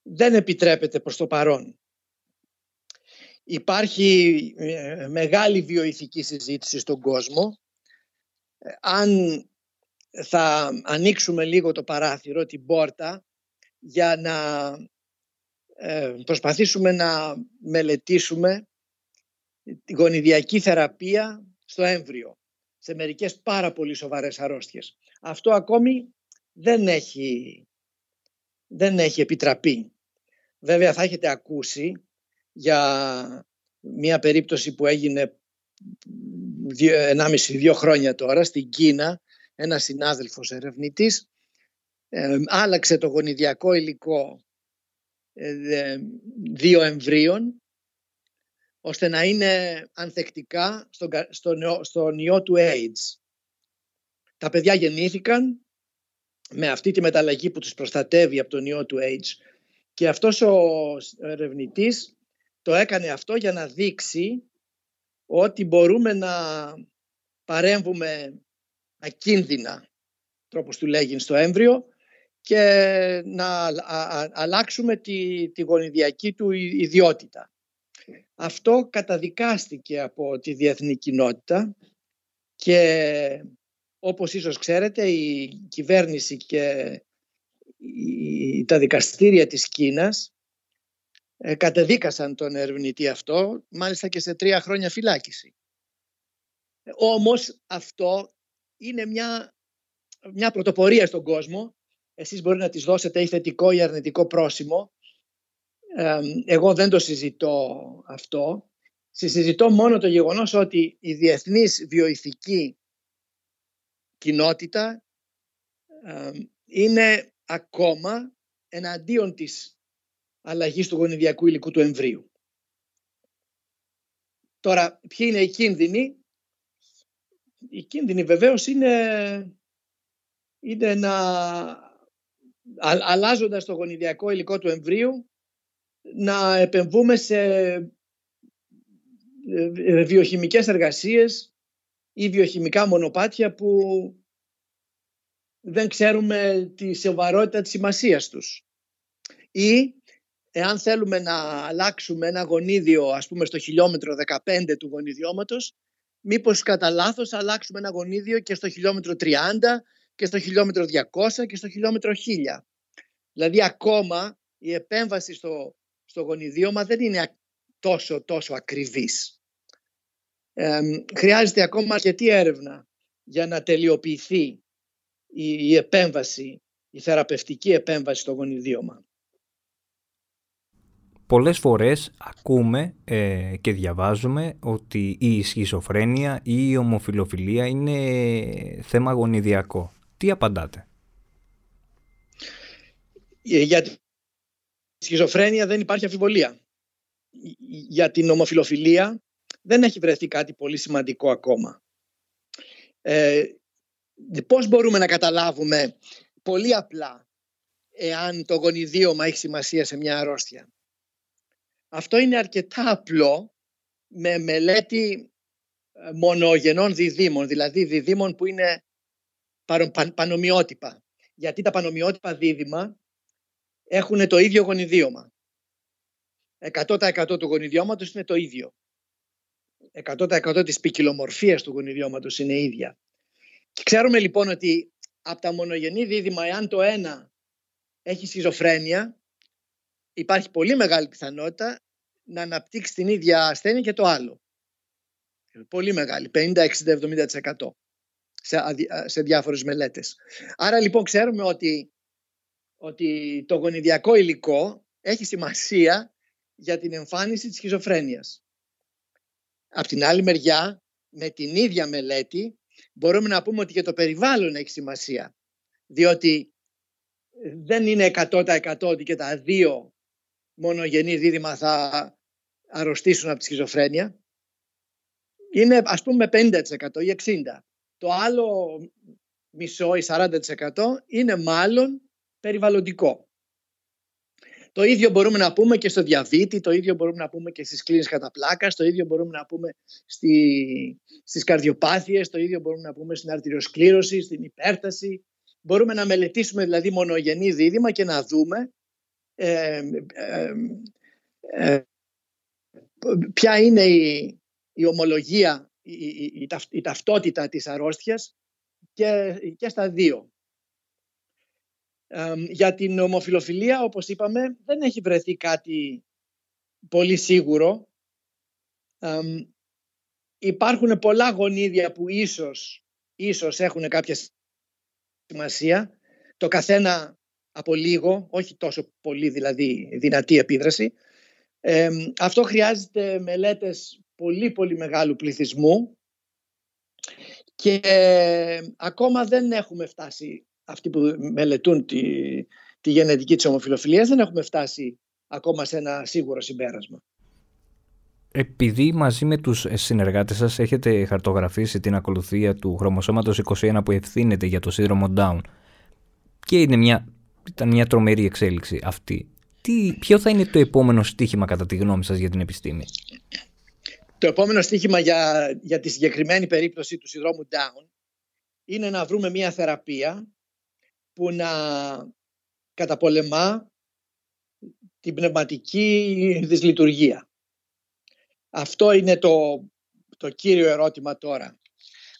δεν επιτρέπεται προς το παρόν. Υπάρχει ε, μεγάλη βιοειθική συζήτηση στον κόσμο αν θα ανοίξουμε λίγο το παράθυρο, την πόρτα, για να ε, προσπαθήσουμε να μελετήσουμε τη γονιδιακή θεραπεία στο έμβριο, σε μερικές πάρα πολύ σοβαρές αρρώστιες. Αυτό ακόμη δεν έχει, δεν έχει επιτραπεί. Βέβαια θα έχετε ακούσει για μια περίπτωση που έγινε 1,5-2 χρόνια τώρα στην Κίνα ένας συνάδελφος ερευνητής ε, άλλαξε το γονιδιακό υλικό ε, δύο εμβρίων ώστε να είναι ανθεκτικά στον, στον, στον ιό του AIDS. Τα παιδιά γεννήθηκαν με αυτή τη μεταλλαγή που τους προστατεύει από τον ιό του AIDS και αυτός ο ερευνητής το έκανε αυτό για να δείξει ότι μπορούμε να παρέμβουμε ακίνδυνα, τρόπος του λέγει, στο έμβριο και να αλλάξουμε τη, τη γονιδιακή του ιδιότητα. Αυτό καταδικάστηκε από τη διεθνή κοινότητα και όπως ίσως ξέρετε η κυβέρνηση και τα δικαστήρια της Κίνας ε, κατεδίκασαν τον ερευνητή αυτό, μάλιστα και σε τρία χρόνια φυλάκιση. Όμως αυτό είναι μια, μια πρωτοπορία στον κόσμο. Εσείς μπορεί να τις δώσετε ή θετικό ή αρνητικό πρόσημο. εγώ δεν το συζητώ αυτό. Συζητώ μόνο το γεγονός ότι η διεθνής βιοειθική κοινότητα είναι ακόμα εναντίον της αλλαγής του γονιδιακού υλικού του εμβρίου. Τώρα, ποιοι είναι οι κίνδυνοι; Οι κίνδυνοι βεβαίως είναι, είναι να αλλάζοντας το γονιδιακό υλικό του εμβρίου να επεμβούμε σε ε, ε, βιοχημικές εργασίες ή βιοχημικά μονοπάτια που δεν ξέρουμε τη σοβαρότητα της σημασίας τους. Ή εάν θέλουμε να αλλάξουμε ένα γονίδιο ας πούμε στο χιλιόμετρο 15 του γονιδιώματος μήπως κατά λάθος αλλάξουμε ένα γονίδιο και στο χιλιόμετρο 30 και στο χιλιόμετρο 200 και στο χιλιόμετρο 1000. Δηλαδή ακόμα η επέμβαση στο, στο γονιδίωμα δεν είναι τόσο τόσο ακριβής. Ε, χρειάζεται ακόμα αρκετή έρευνα για να τελειοποιηθεί η, η επέμβαση, η θεραπευτική επέμβαση στο γονιδίωμα πολλές φορές ακούμε ε, και διαβάζουμε ότι η σχιζοφρένεια ή η ομοφιλοφιλία είναι θέμα γονιδιακό. Τι απαντάτε; Ε, για τη σχιζοφρένεια δεν υπάρχει αμφιβολία. Για την ομοφιλοφιλία δεν έχει βρεθεί κάτι πολύ σημαντικό ακόμα. Ε, πώς μπορούμε να καταλάβουμε πολύ απλά εάν το γονιδίωμα έχει σημασία σε μια αρρώστια; Αυτό είναι αρκετά απλό με μελέτη ε, μονογενών διδήμων, δηλαδή διδήμων που είναι πανομοιότυπα. Γιατί τα πανομοιότυπα δίδυμα έχουν το ίδιο γονιδίωμα. 100% του γονιδιώματος είναι το ίδιο. 100% της ποικιλομορφίας του γονιδιώματος είναι ίδια. Και ξέρουμε λοιπόν ότι από τα μονογενή δίδυμα, εάν το ένα έχει σχιζοφρένεια, υπάρχει πολύ μεγάλη πιθανότητα να αναπτύξει την ίδια ασθένεια και το άλλο. Πολύ μεγάλη, 50, 60, 70% σε, σε διάφορες μελέτες. Άρα λοιπόν ξέρουμε ότι, ότι το γονιδιακό υλικό έχει σημασία για την εμφάνιση της σχιζοφρένειας. Απ' την άλλη μεριά, με την ίδια μελέτη, μπορούμε να πούμε ότι και το περιβάλλον έχει σημασία. Διότι δεν είναι 100% ότι και τα δύο μονογενή δίδυμα θα αρρωστήσουν από τη σχιζοφρένεια. Είναι ας πούμε 50% ή 60%. Το άλλο μισό ή 40% είναι μάλλον περιβαλλοντικό. Το ίδιο μπορούμε να πούμε και στο διαβήτη, το ίδιο μπορούμε να πούμε και στις κλίνες κατά πλάκας, το ίδιο μπορούμε να πούμε στη, στις καρδιοπάθειες, το ίδιο μπορούμε να πούμε στην αρτηριοσκλήρωση, στην υπέρταση. Μπορούμε να μελετήσουμε δηλαδή μονογενή δίδυμα και να δούμε ε, ε, ποια είναι η, η ομολογία, η, η, η, ταυτότητα της αρρώστιας και, και στα δύο. για την ομοφιλοφιλία, όπως είπαμε, δεν έχει βρεθεί κάτι πολύ σίγουρο. υπάρχουν πολλά γονίδια που ίσως, ίσως έχουν κάποια σημασία. Το καθένα από λίγο, όχι τόσο πολύ δηλαδή δυνατή επίδραση. αυτό χρειάζεται μελέτες πολύ πολύ μεγάλου πληθυσμού και ακόμα δεν έχουμε φτάσει, αυτοί που μελετούν τη, τη γενετική της ομοφιλοφιλίας, δεν έχουμε φτάσει ακόμα σε ένα σίγουρο συμπέρασμα. Επειδή μαζί με τους συνεργάτες σας έχετε χαρτογραφήσει την ακολουθία του χρωμοσώματος 21 που ευθύνεται για το σύνδρομο Down και είναι μια, ήταν μια τρομερή εξέλιξη αυτή, τι, ποιο θα είναι το επόμενο στίχημα κατά τη γνώμη σας για την επιστήμη; Το επόμενο στίχημα για, για τη συγκεκριμένη περίπτωση του συνδρόμου Down είναι να βρούμε μια θεραπεία που να καταπολεμά την πνευματική δυσλειτουργία. Αυτό είναι το, το κύριο ερώτημα τώρα.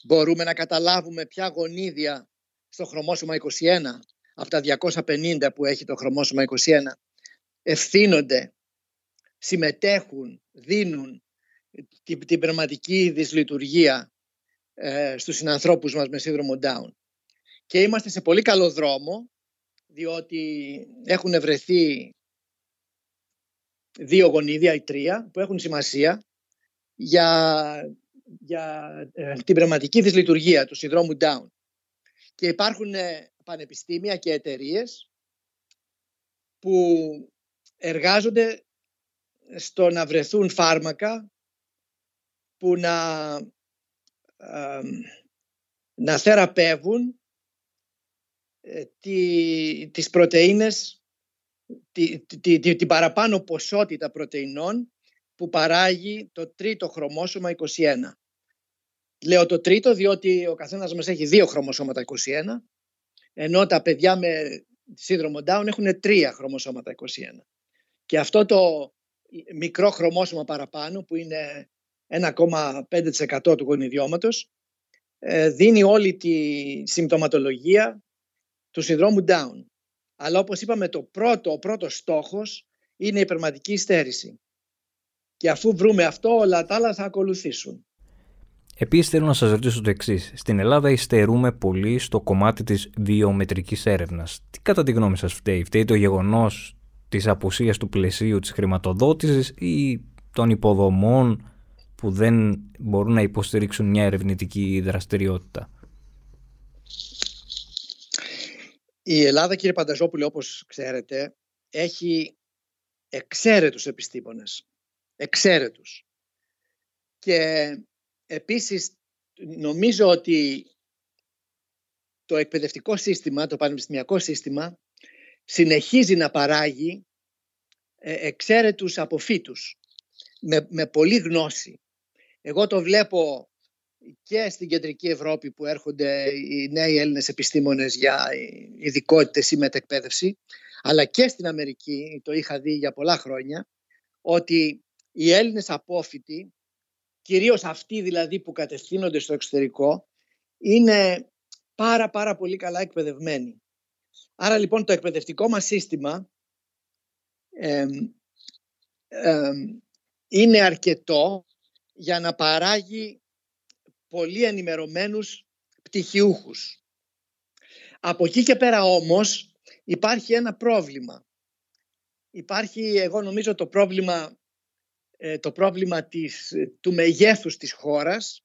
Μπορούμε να καταλάβουμε ποια γονίδια στο χρωμόσωμα 21 από τα 250 που έχει το χρωμόσωμα 21 ευθύνονται, συμμετέχουν, δίνουν την, την πνευματική δυσλειτουργία ε, στους συνανθρώπους μας με σύνδρομο Down. Και είμαστε σε πολύ καλό δρόμο, διότι έχουν βρεθεί δύο γονίδια ή τρία που έχουν σημασία για, για ε, την πνευματική δυσλειτουργία του συνδρόμου Down. Και υπάρχουν ε, πανεπιστήμια και εταιρείες που εργάζονται στο να βρεθούν φάρμακα που να, να θεραπεύουν ε, τη, τις πρωτεΐνες, τη, τη, τη, την παραπάνω ποσότητα πρωτεϊνών που παράγει το τρίτο χρωμόσωμα 21. Λέω το τρίτο διότι ο καθένας μας έχει δύο χρωμοσώματα 21 ενώ τα παιδιά με σύνδρομο Down έχουν τρία χρωμοσώματα 21. Και αυτό το μικρό χρωμόσωμα παραπάνω που είναι 1,5% του γονιδιώματος ε, δίνει όλη τη συμπτωματολογία του συνδρόμου Down. Αλλά όπως είπαμε το πρώτο, ο πρώτος στόχος είναι η περματική στέρηση. Και αφού βρούμε αυτό όλα τα άλλα θα ακολουθήσουν. Επίσης θέλω να σας ρωτήσω το εξής. Στην Ελλάδα υστερούμε πολύ στο κομμάτι της βιομετρικής έρευνας. Τι κατά τη γνώμη σας φταίει; Φταίει το γεγονός της απουσίας του πλαισίου της χρηματοδότησης ή των υποδομών που δεν μπορούν να υποστηρίξουν μια ερευνητική δραστηριότητα; Η Ελλάδα, κύριε Πανταζόπουλε, όπως ξέρετε, έχει εξαίρετους επιστήμονες. Εξαίρετους. Και επίσης νομίζω ότι το εκπαιδευτικό σύστημα, το πανεπιστημιακό σύστημα, συνεχίζει να παράγει ε, εξαίρετους αποφύτους με, με πολλή γνώση. Εγώ το βλέπω και στην κεντρική Ευρώπη που έρχονται οι νέοι Έλληνες επιστήμονες για ειδικότητες ή μετεκπαίδευση, αλλά και στην Αμερική, το είχα δει για πολλά χρόνια, ότι οι Έλληνες απόφοιτοι, κυρίως αυτοί δηλαδή που κατευθύνονται στο εξωτερικό, είναι πάρα πάρα πολύ καλά εκπαιδευμένοι. Άρα λοιπόν το εκπαιδευτικό μας σύστημα είναι αρκετό για να παράγει πολύ ενημερωμένους πτυχιούχους. Από εκεί και πέρα όμως υπάρχει ένα πρόβλημα. Υπάρχει, εγώ νομίζω, το πρόβλημα, ε, το πρόβλημα της, του μεγέθους της χώρας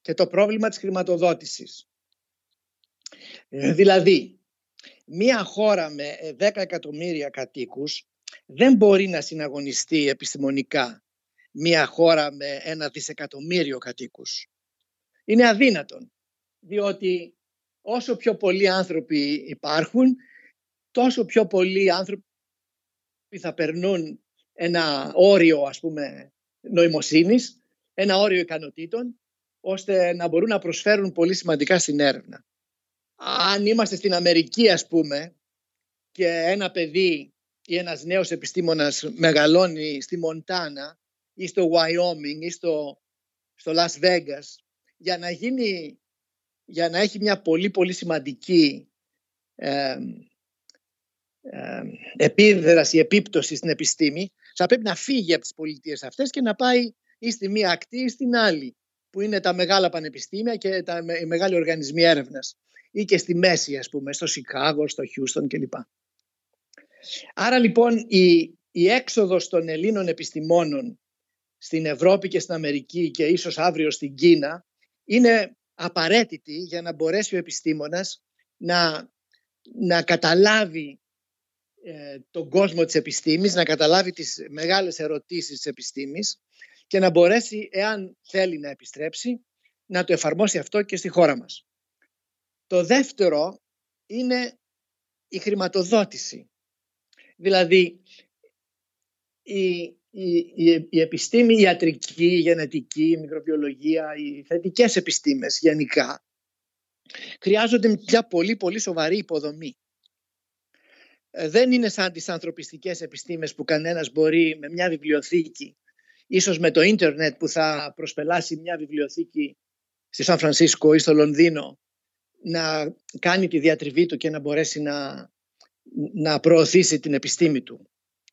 και το πρόβλημα της χρηματοδότησης. Ε, δηλαδή, μία χώρα με 10 εκατομμύρια κατοίκους δεν μπορεί να συναγωνιστεί επιστημονικά μία χώρα με ένα δισεκατομμύριο κατοίκους. Είναι αδύνατον, διότι όσο πιο πολλοί άνθρωποι υπάρχουν, τόσο πιο πολλοί άνθρωποι θα περνούν ένα όριο, ας πούμε, νοημοσύνης, ένα όριο ικανοτήτων, ώστε να μπορούν να προσφέρουν πολύ σημαντικά στην έρευνα. Αν είμαστε στην Αμερική, ας πούμε, και ένα παιδί ή ένας νέος επιστήμονας μεγαλώνει στη Μοντάνα ή στο Wyoming ή στο, στο Las Vegas για να γίνει, για να έχει μια πολύ πολύ σημαντική ε, ε, επίδραση, επίπτωση στην επιστήμη θα πρέπει να φύγει από τις πολιτείες αυτές και να πάει ή στη μία ακτή ή στην άλλη που είναι τα μεγάλα πανεπιστήμια και τα, οι μεγάλοι οργανισμοί έρευνας ή και στη μέση ας πούμε, στο Σικάγο, στο Χιούστον κλπ. Άρα λοιπόν η, η έξοδος των Ελλήνων επιστημόνων στην Ευρώπη και στην Αμερική και ίσως αύριο στην Κίνα είναι απαραίτητη για να μπορέσει ο επιστήμονας να, να καταλάβει ε, τον κόσμο της επιστήμης, να καταλάβει τις μεγάλες ερωτήσεις της επιστήμης και να μπορέσει, εάν θέλει να επιστρέψει, να το εφαρμόσει αυτό και στη χώρα μας. Το δεύτερο είναι η χρηματοδότηση. Δηλαδή, η, η, η, η επιστήμη η ιατρική, η γενετική, η μικροβιολογία, οι θετικές επιστήμες γενικά χρειάζονται μια πολύ πολύ σοβαρή υποδομή. Ε, δεν είναι σαν τις ανθρωπιστικές επιστήμες που κανένας μπορεί με μια βιβλιοθήκη ίσως με το ίντερνετ που θα προσπελάσει μια βιβλιοθήκη στη Σαν Φρανσίσκο ή στο Λονδίνο να κάνει τη διατριβή του και να μπορέσει να, να προωθήσει την επιστήμη του,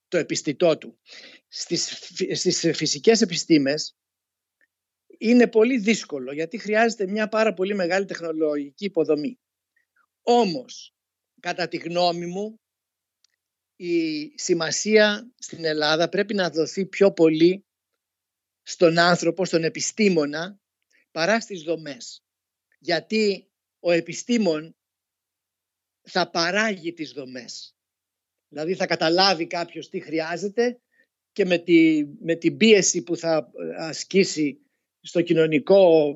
το επιστητό του. Στις, στις φυσικές επιστήμες είναι πολύ δύσκολο γιατί χρειάζεται μια πάρα πολύ μεγάλη τεχνολογική υποδομή. Όμως, κατά τη γνώμη μου, η σημασία στην Ελλάδα πρέπει να δοθεί πιο πολύ στον άνθρωπο, στον επιστήμονα, παρά στις δομές. Γιατί ο επιστήμον θα παράγει τις δομές. Δηλαδή θα καταλάβει κάποιος τι χρειάζεται και με, τη, με την πίεση που θα ασκήσει στο κοινωνικό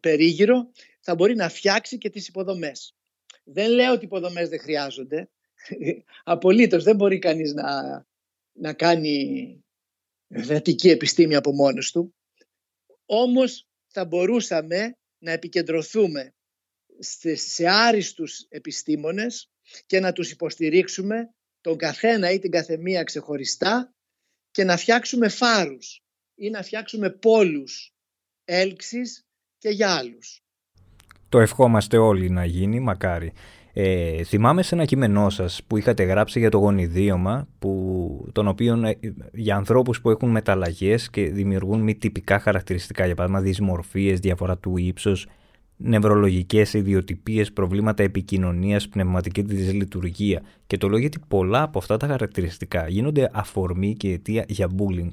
περίγυρο θα μπορεί να φτιάξει και τις υποδομές. Δεν λέω ότι οι υποδομές δεν χρειάζονται. Απολύτως δεν μπορεί κανείς να, να κάνει δρατική επιστήμη από μόνος του. Όμως θα μπορούσαμε να επικεντρωθούμε σε άριστους επιστήμονες και να τους υποστηρίξουμε τον καθένα ή την καθεμία ξεχωριστά και να φτιάξουμε φάρους ή να φτιάξουμε πόλους έλξης και για άλλους. Το ευχόμαστε όλοι να γίνει, μακάρι. Ε, θυμάμαι σε ένα κείμενό σας που είχατε γράψει για το γονιδίωμα, που, τον οποίο ε, για ανθρώπους που έχουν μεταλλαγές και δημιουργούν μη τυπικά χαρακτηριστικά, για παράδειγμα δυσμορφίες, διαφορά του ύψος, νευρολογικές ιδιοτυπίες, προβλήματα επικοινωνίας, πνευματική δυσλειτουργία. Και το λέω γιατί πολλά από αυτά τα χαρακτηριστικά γίνονται αφορμή και αιτία για bullying.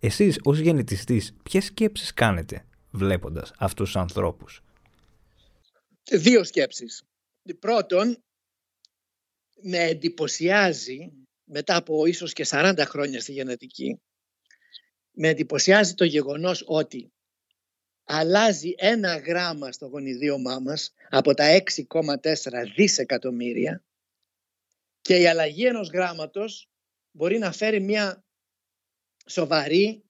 Εσείς ως γενετιστής, ποιες σκέψεις κάνετε βλέποντας αυτούς τους ανθρώπους; Δύο σκέψεις. Πρώτον, με εντυπωσιάζει μετά από ίσως και 40 χρόνια στη γενετική με εντυπωσιάζει το γεγονός ότι αλλάζει ένα γράμμα στο γονιδίωμά μας από τα 6,4 δισεκατομμύρια και η αλλαγή ενός γράμματος μπορεί να φέρει μια σοβαρή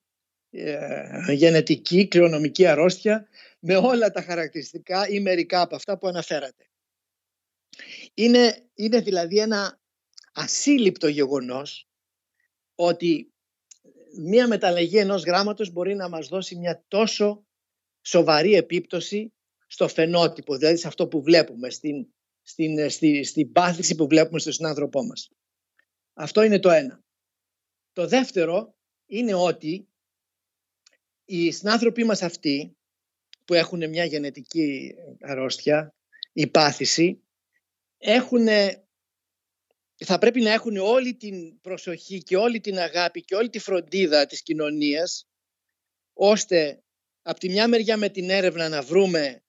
ε, γενετική, κληρονομική αρρώστια με όλα τα χαρακτηριστικά ή μερικά από αυτά που αναφέρατε. Είναι, είναι δηλαδή ένα ασύλληπτο γεγονός ότι μία μεταλλαγή ενός γράμματος μπορεί να μας δώσει μια τόσο σοβαρή επίπτωση στο φαινότυπο, δηλαδή σε αυτό που βλέπουμε, στην, στην, στη, στην πάθηση που βλέπουμε στον συνάνθρωπό μας. Αυτό είναι το ένα. Το δεύτερο είναι ότι οι συνάνθρωποι μας αυτοί που έχουν μια γενετική αρρώστια, η πάθηση, έχουν, θα πρέπει να έχουν όλη την προσοχή και όλη την αγάπη και όλη τη φροντίδα της κοινωνίας ώστε από τη μια μεριά με την έρευνα να βρούμε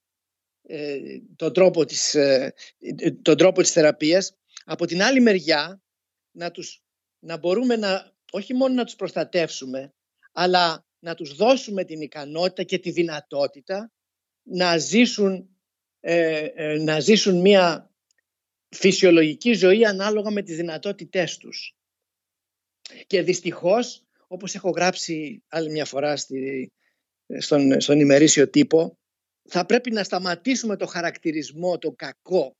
ε, τον, τρόπο της, ε, τον τρόπο της θεραπείας από την άλλη μεριά να, τους, να μπορούμε να όχι μόνο να τους προστατεύσουμε αλλά να τους δώσουμε την ικανότητα και τη δυνατότητα να ζήσουν, ε, ε, να ζήσουν μια φυσιολογική ζωή ανάλογα με τις δυνατότητές τους. Και δυστυχώς, όπως έχω γράψει άλλη μια φορά στη, στον, στον ημερήσιο τύπο, θα πρέπει να σταματήσουμε το χαρακτηρισμό, το κακό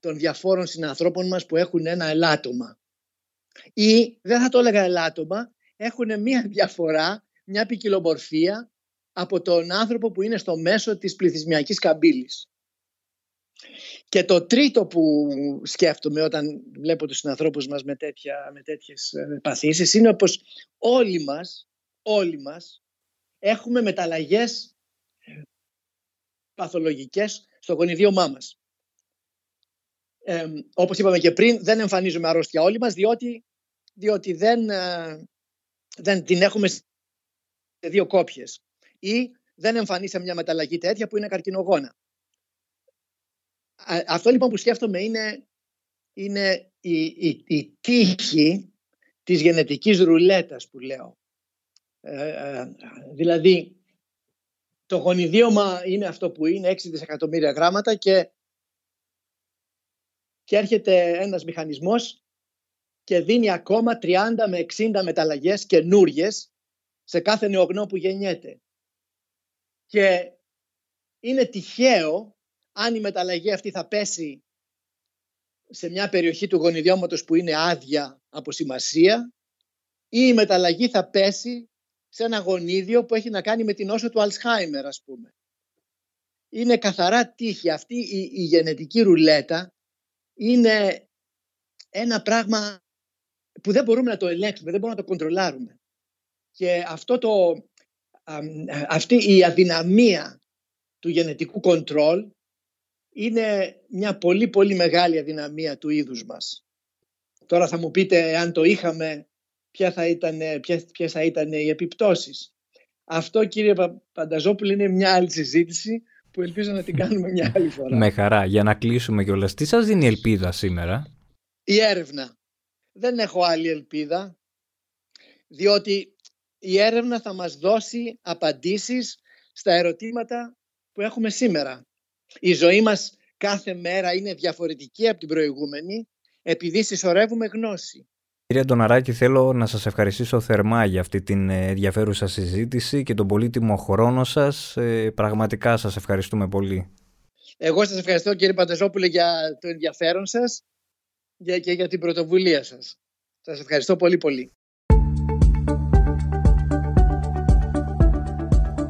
των διαφόρων συνανθρώπων μας που έχουν ένα ελάττωμα. Ή, δεν θα το έλεγα ελάττωμα, έχουν μια διαφορά, μια ποικιλομορφία από τον άνθρωπο που είναι στο μέσο της πληθυσμιακής καμπύλης. Και το τρίτο που σκέφτομαι όταν βλέπω τους συνανθρώπους μας με, τέτοια, με τέτοιες ε, παθήσεις είναι πως όλοι μας, όλοι μας έχουμε μεταλλαγές παθολογικές στο γονιδίωμά μας. Ε, όπως είπαμε και πριν, δεν εμφανίζουμε αρρώστια όλοι μας, διότι, διότι δεν, ε, δεν την έχουμε σε δύο κόπιες. Ή δεν εμφανίσαμε μια μεταλλαγή τέτοια που είναι καρκινογόνα. Αυτό λοιπόν που σκέφτομαι είναι, είναι η, η, η τύχη της γενετικής ρουλέτας που λέω. Ε, ε, δηλαδή το γονιδίωμα είναι αυτό που είναι 6 δισεκατομμύρια γράμματα και, και έρχεται ένας μηχανισμός και δίνει ακόμα 30 με 60 μεταλλαγές καινούριες σε κάθε νεογνώ που γεννιέται. Και είναι τυχαίο αν η μεταλλαγή αυτή θα πέσει σε μια περιοχή του γονιδιώματος που είναι άδεια από σημασία ή η μεταλλαγή θα πέσει σε ένα γονίδιο που έχει να κάνει με την όσο του Αλσχάιμερ ας πούμε. Είναι καθαρά τύχη. Αυτή η, η γενετική ρουλέτα είναι ένα πράγμα που δεν μπορούμε να το ελέγξουμε, δεν μπορούμε να το κοντρολάρουμε. Και αυτό το, αυτή η αδυναμία του γενετικού κοντρόλ είναι μια πολύ πολύ μεγάλη αδυναμία του είδους μας. Τώρα θα μου πείτε αν το είχαμε ποια θα ήταν, ποιες, θα ήταν οι επιπτώσεις. Αυτό κύριε Πανταζόπουλο είναι μια άλλη συζήτηση που ελπίζω να την κάνουμε μια άλλη φορά. Με χαρά. Για να κλείσουμε κιόλας. Τι σας δίνει ελπίδα σήμερα; Η έρευνα. Δεν έχω άλλη ελπίδα. Διότι η έρευνα θα μας δώσει απαντήσεις στα ερωτήματα που έχουμε σήμερα. Η ζωή μας κάθε μέρα είναι διαφορετική από την προηγούμενη επειδή συσσωρεύουμε γνώση. Κύριε Ντοναράκη, θέλω να σας ευχαριστήσω θερμά για αυτή την ε, ενδιαφέρουσα συζήτηση και τον πολύτιμο χρόνο σας. Ε, πραγματικά σας ευχαριστούμε πολύ. Εγώ σας ευχαριστώ κύριε Πανταζόπουλε για το ενδιαφέρον σας και για την πρωτοβουλία σας. Σας ευχαριστώ πολύ πολύ.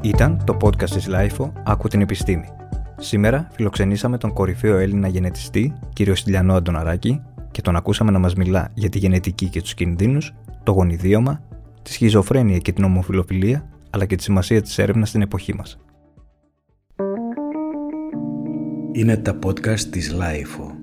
Ήταν το podcast της LIFO «Άκου την επιστήμη». Σήμερα φιλοξενήσαμε τον κορυφαίο Έλληνα γενετιστή, κύριο Στυλιανό Αντωναράκη, και τον ακούσαμε να μας μιλά για τη γενετική και τους κινδύνους, το γονιδίωμα, τη σχιζοφρένεια και την ομοφιλοφιλία, αλλά και τη σημασία της έρευνας στην εποχή μας. Είναι τα podcast της LIFO.